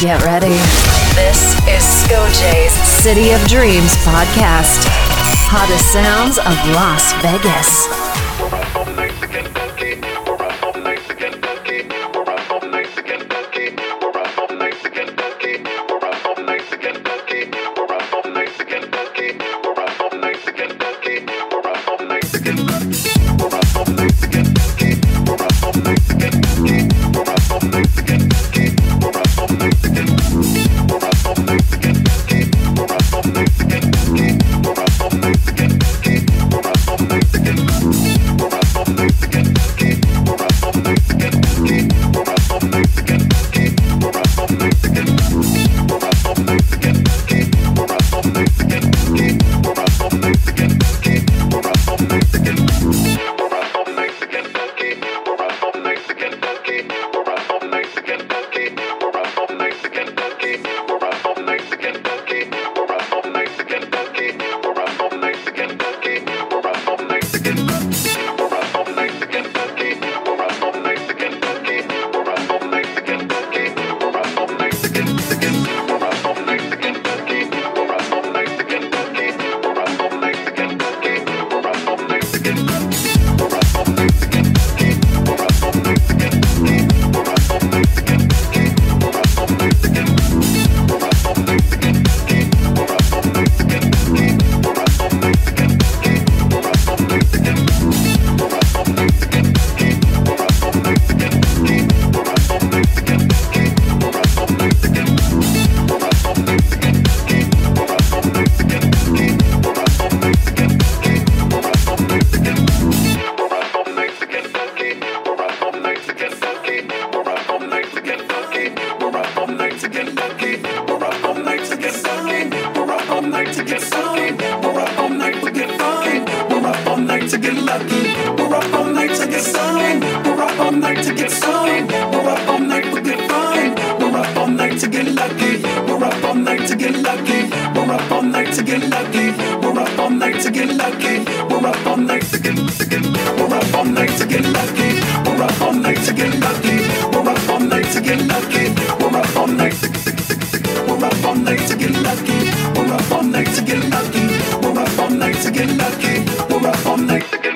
Get ready. This is Skoj's City of Dreams podcast. Hottest sounds of Las Vegas. We're up all night.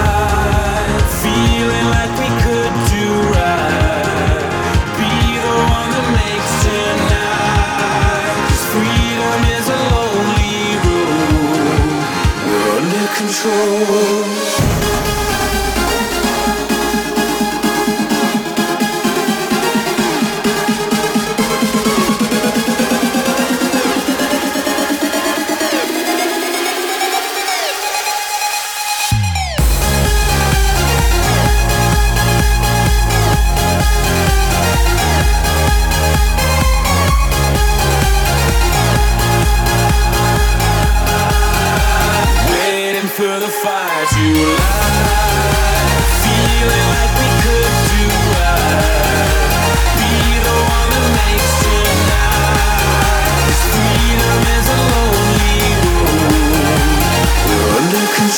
under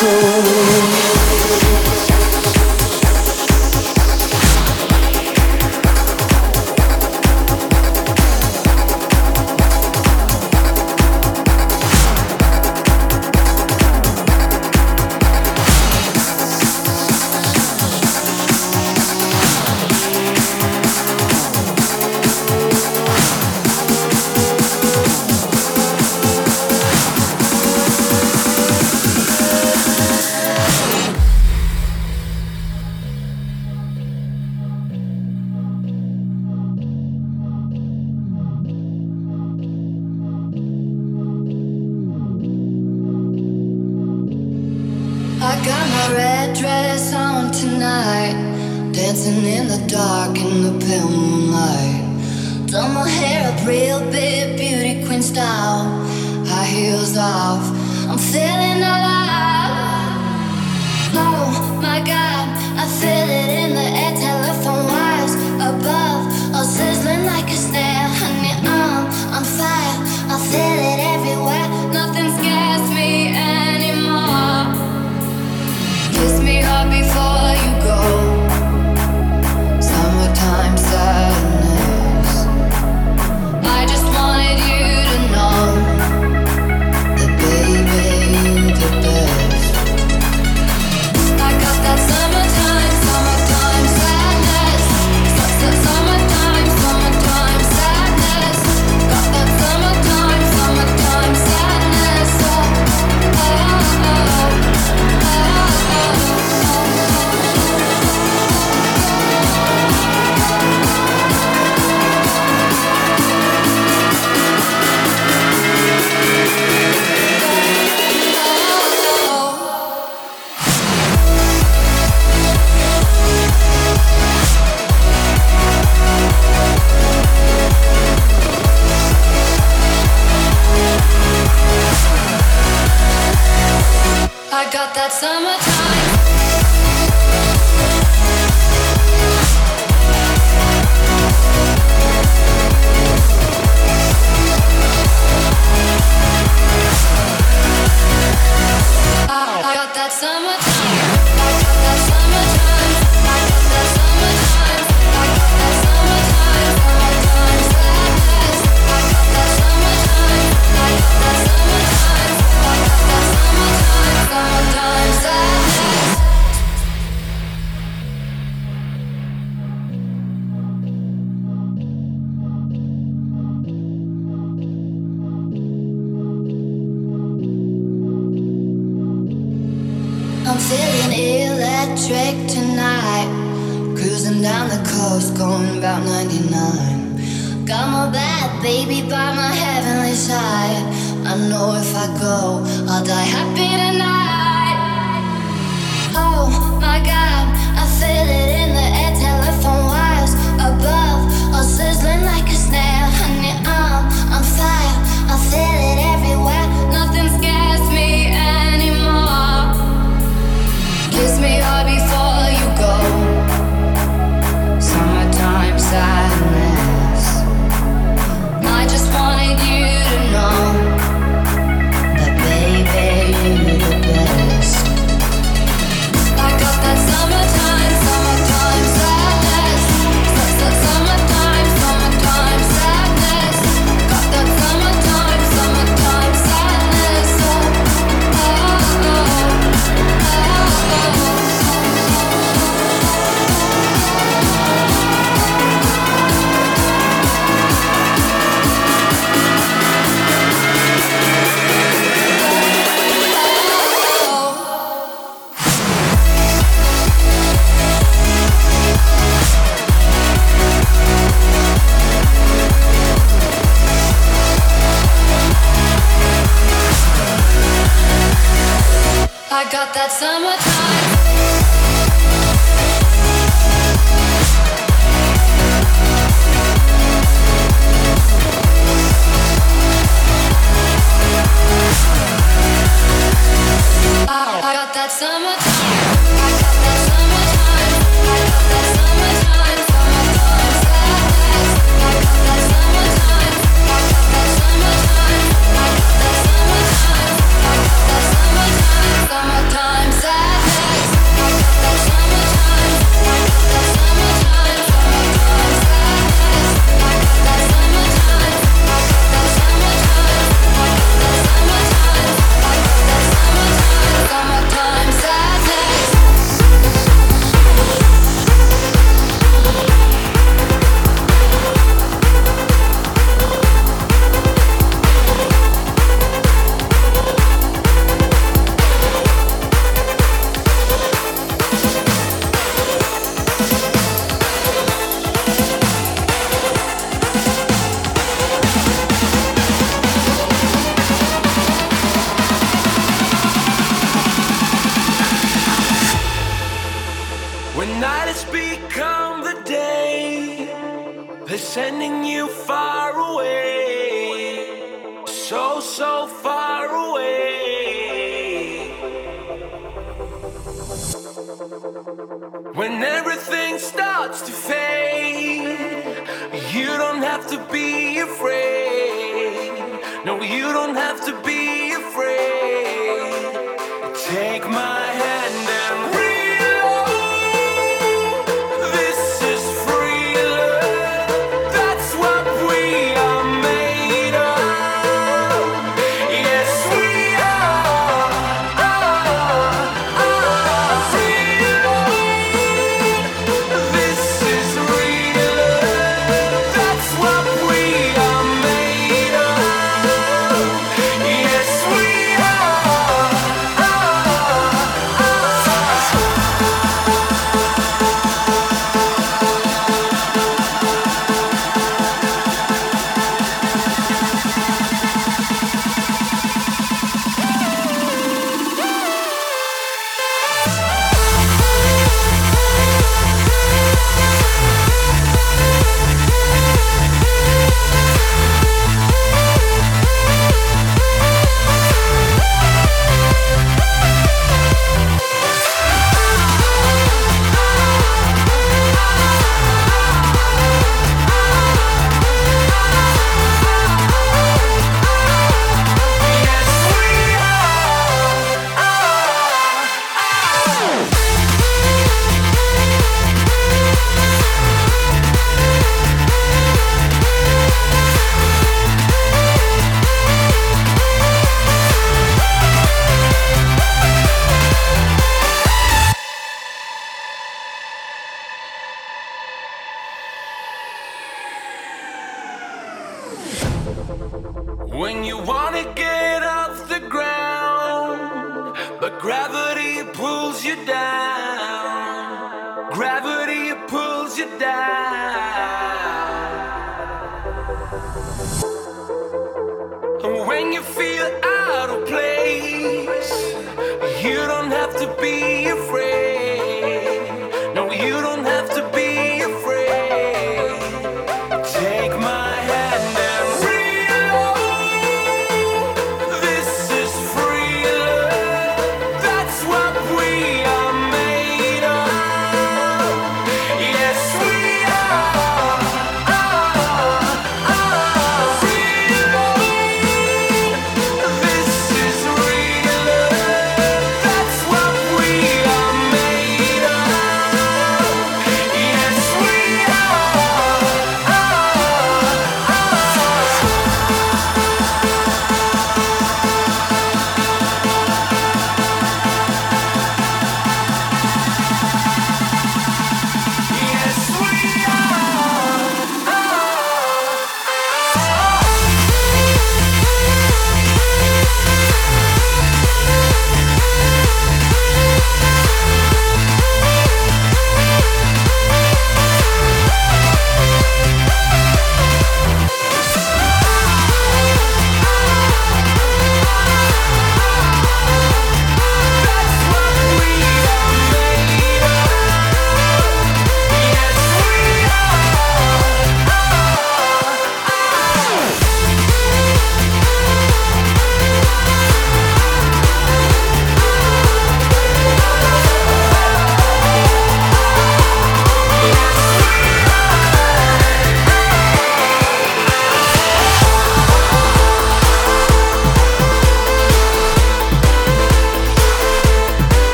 control.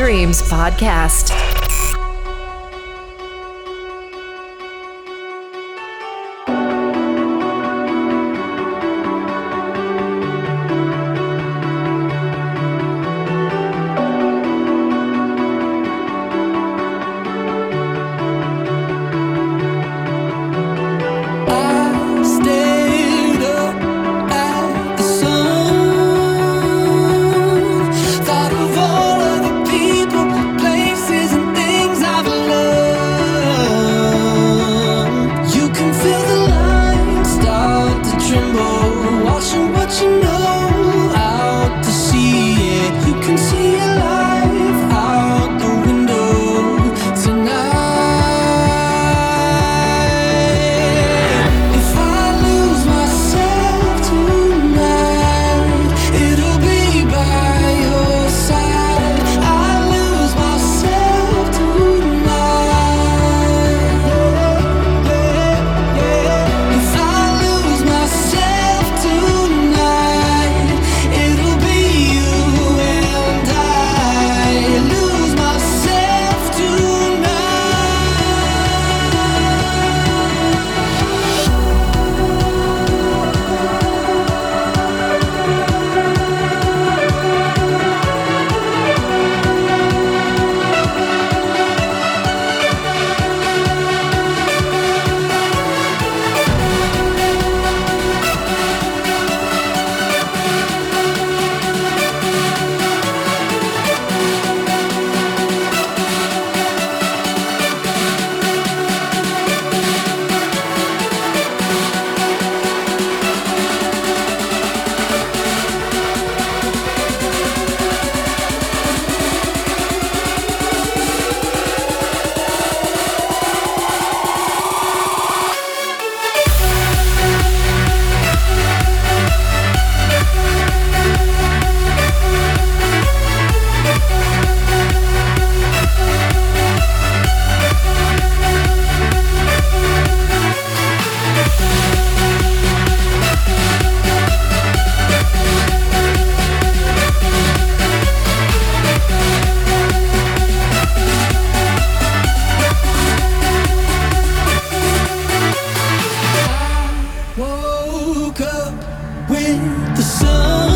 Dreams podcast. the sun.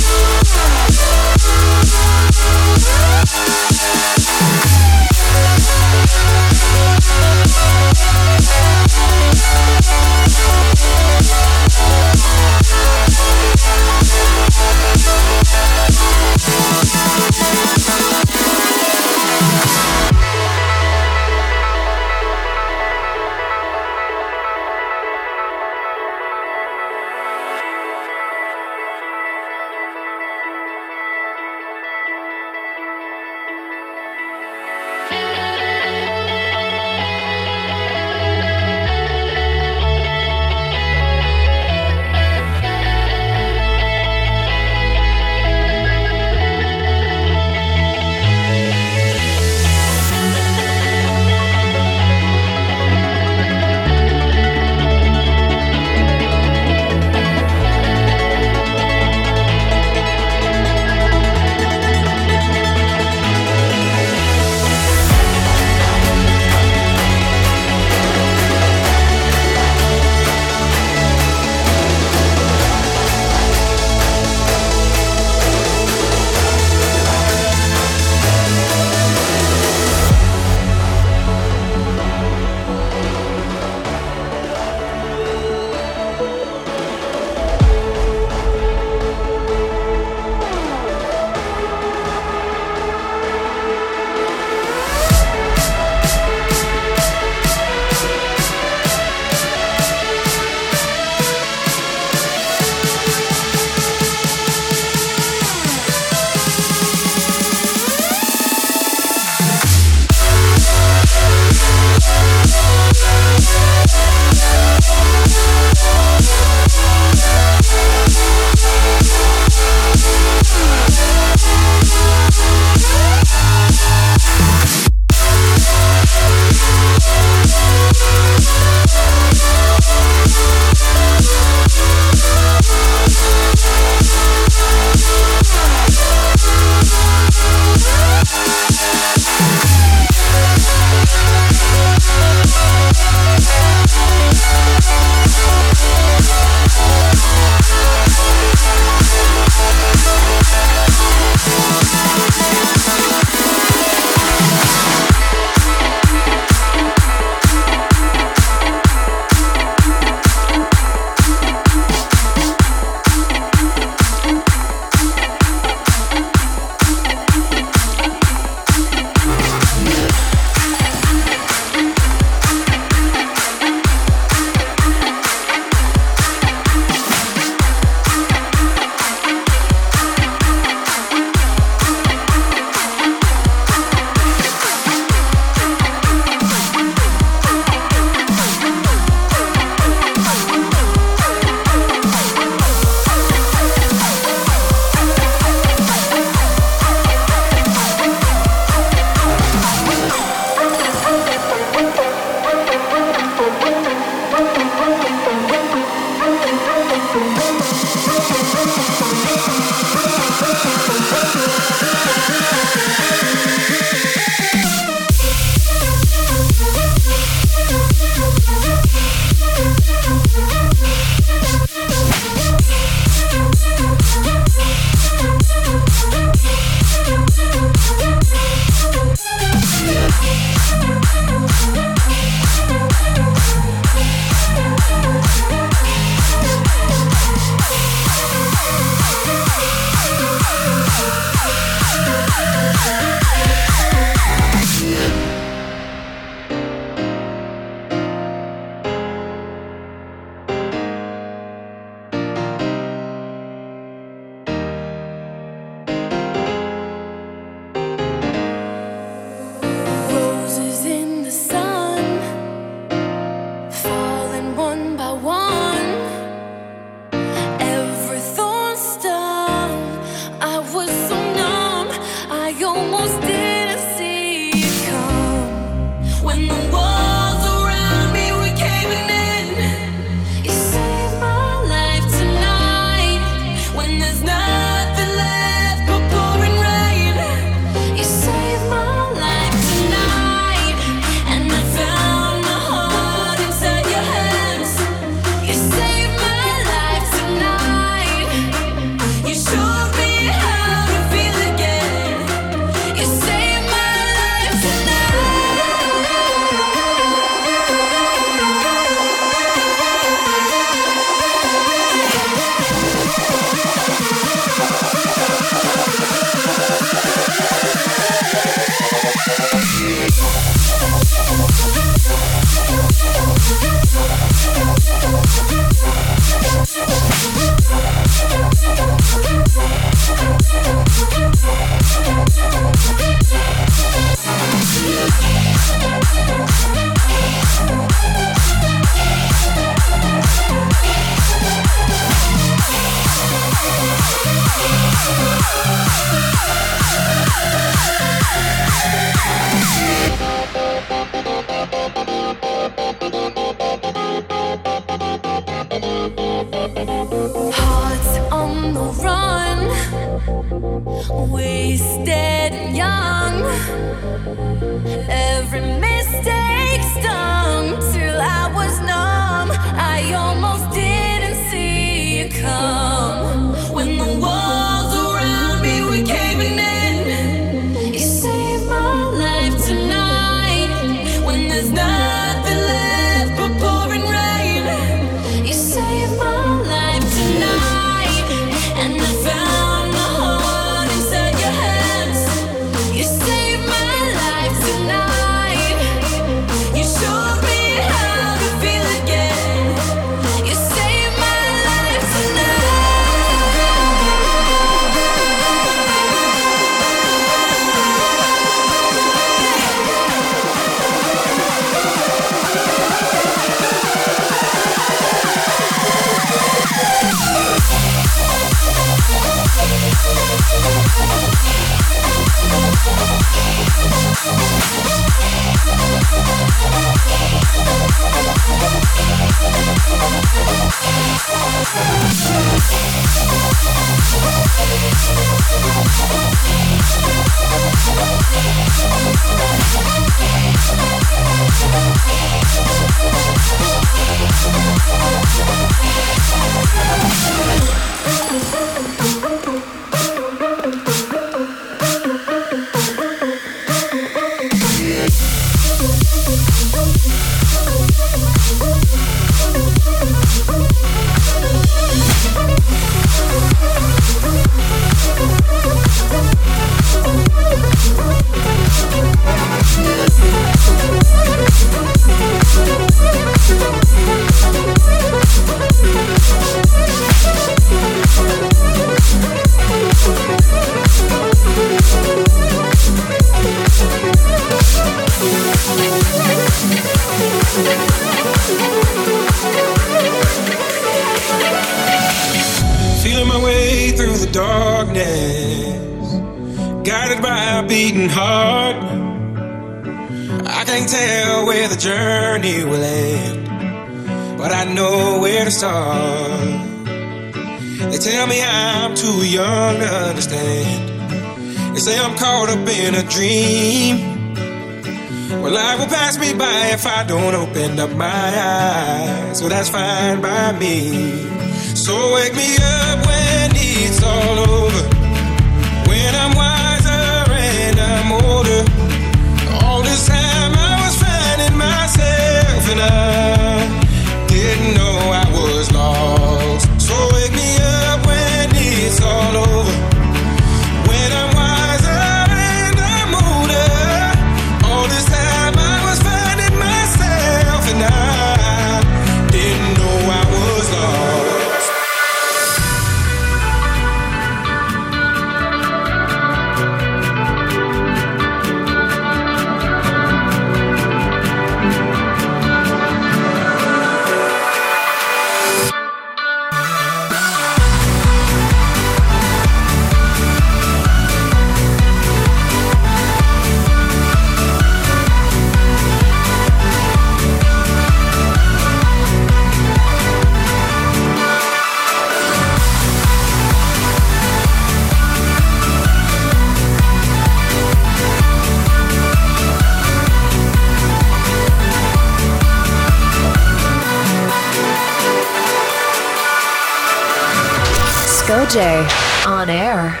On air.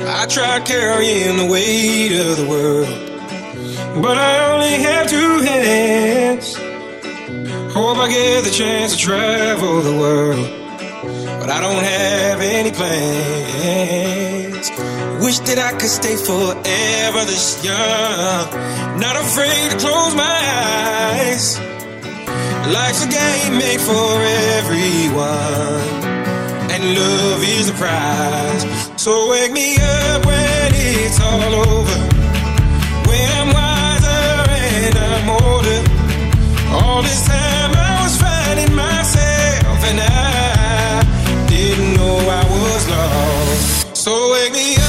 I tried carrying the weight of the world, but I only have two hands. Hope I get the chance to travel the world, but I don't have any plans. Wish that I could stay forever this young. Not afraid to close my eyes. Life's a game made for everyone, and love is the prize. So wake me up when it's all over. When I'm wiser and I'm older. All this time I was finding myself, and I didn't know I was lost. So wake me up.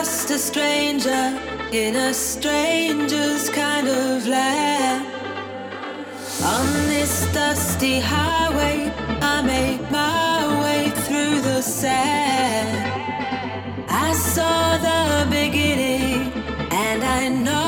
A stranger in a stranger's kind of land. On this dusty highway, I make my way through the sand. I saw the beginning, and I know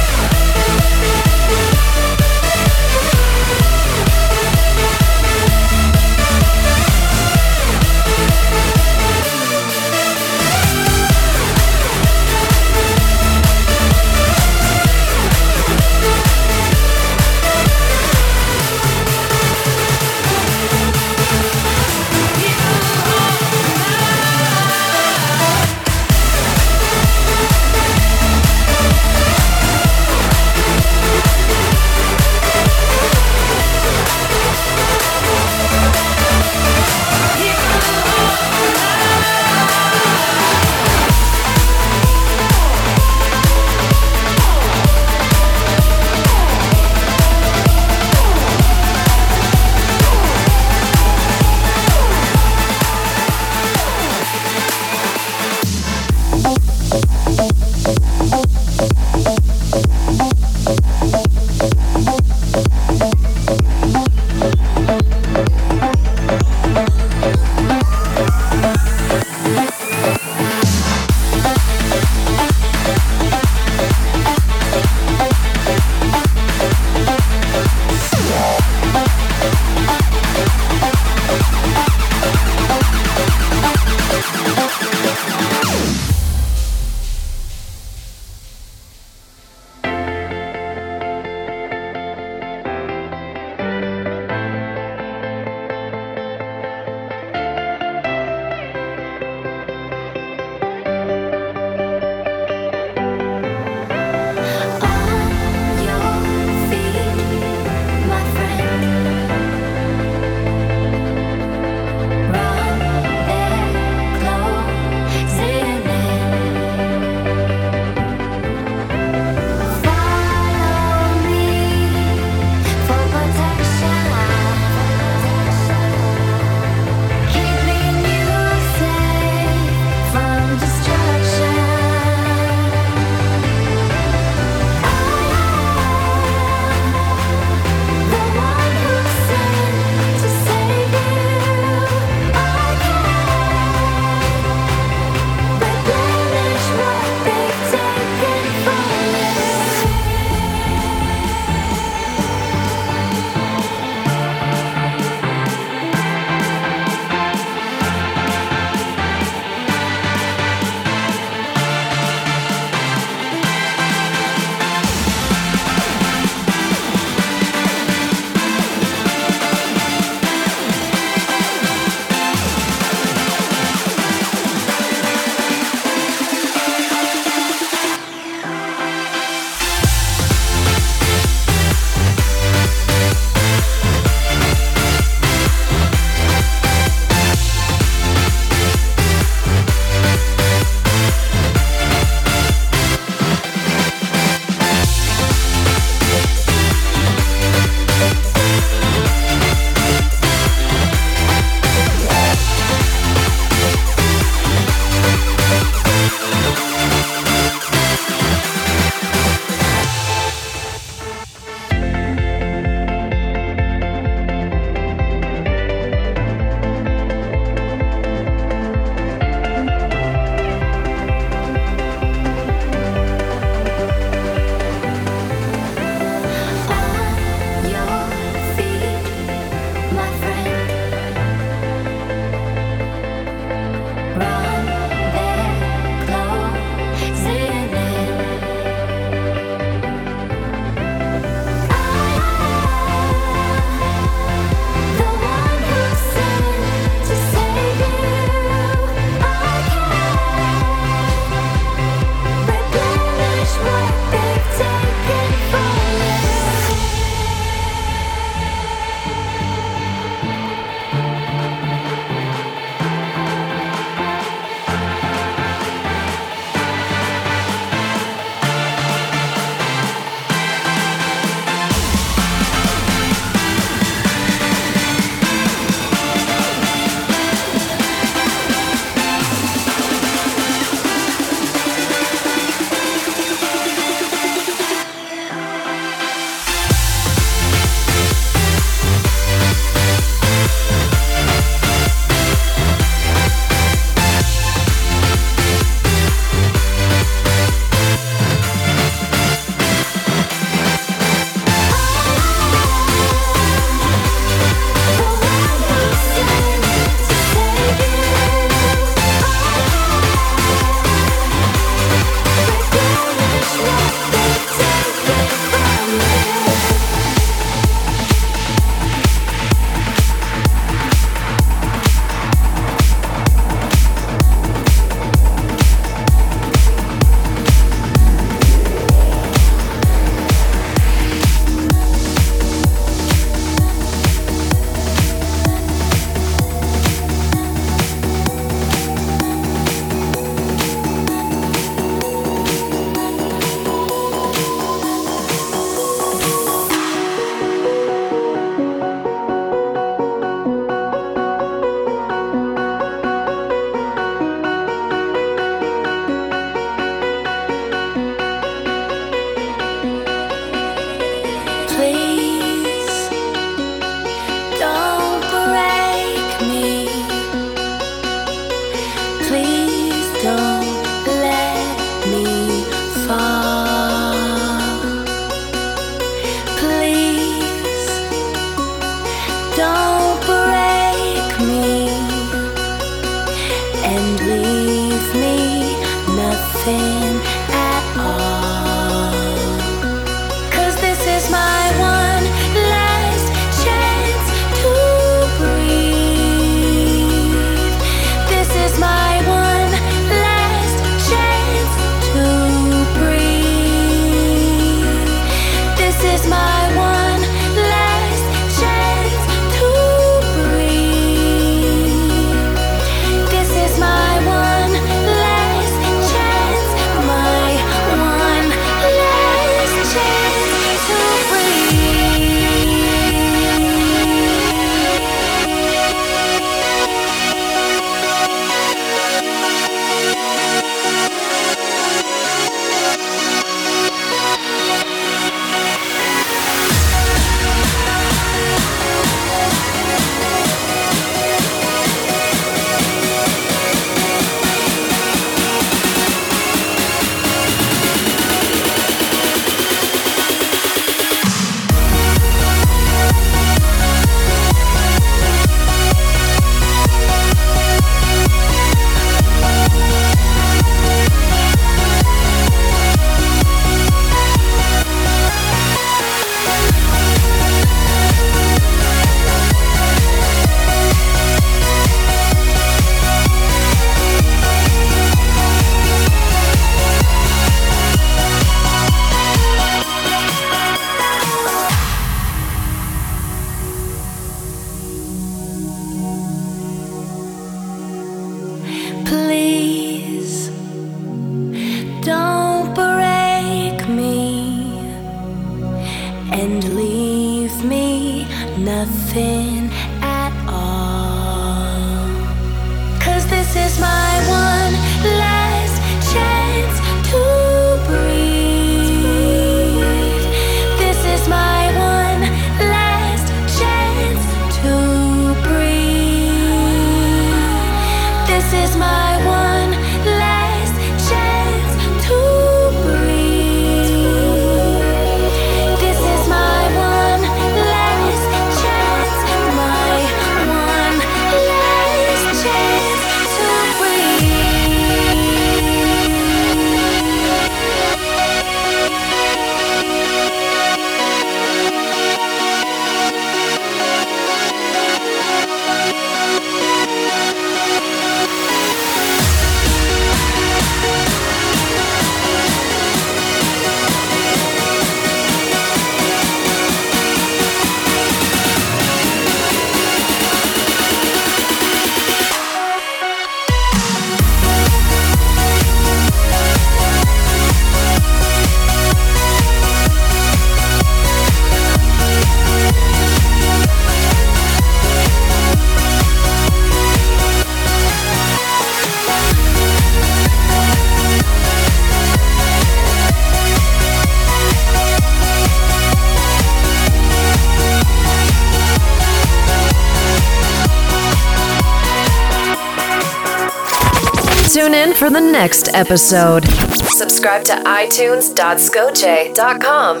for the next episode. Subscribe to itunes.scoje.com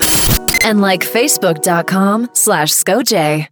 and like facebook.com slash scoje.